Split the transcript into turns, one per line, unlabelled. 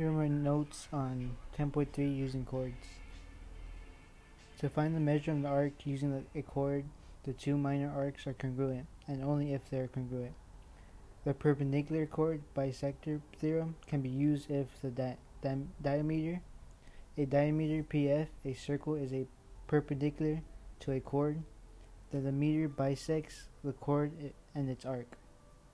Here are my notes on 10.3 using chords. To find the measure of the arc using a chord, the two minor arcs are congruent, and only if they are congruent. The perpendicular chord bisector theorem can be used if the di di diameter, a diameter PF, a circle is a perpendicular to a chord, then the meter bisects the chord eh, and its arc.